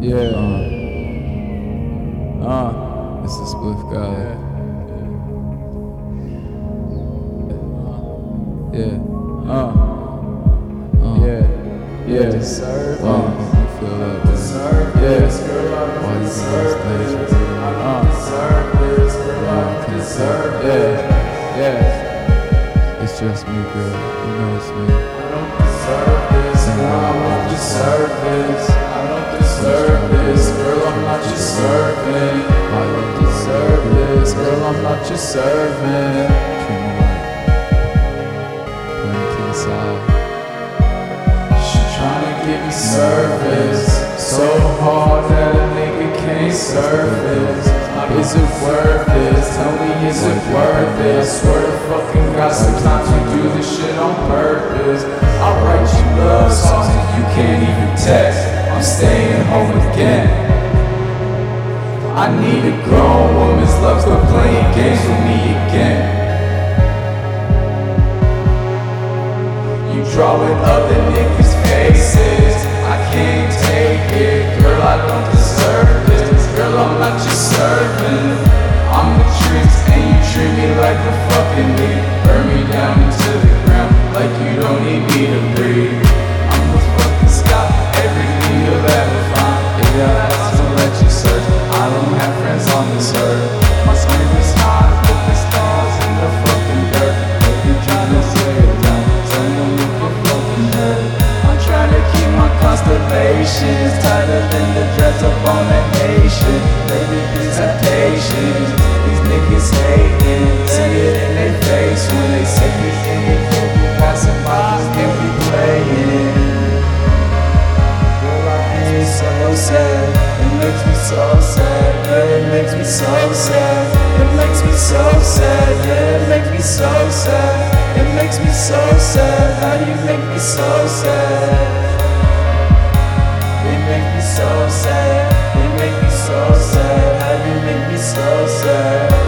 Yeah. Uh, uh, it's a spliff guy. Yeah. Uh. Uh. Yeah. Yeah. Deserve Uh, I don't deserve this, girl. I'm not your servant. Treat me. Put me to. She tryna give me service so hard that a nigga can't surface. Is it worth this? Tell me, is it worth it? Swear to fucking God, sometimes you do this shit on purpose. I write you love songs and you can't even text. I'm staying home again. I need a grown woman's love, quit playing games with me again. Constellations tighter than the dreads up on a Haitian. Baby, these temptations, these niggas hating. See it in their face when they say we in it, we passing by and we playing. Girl, I so sad. It makes me so sad. It makes me so sad. It makes me so sad. Yeah, it makes me so sad. It makes me so sad. How do you make me so sad? It make me so sad. It make me so sad. How do you make me so sad?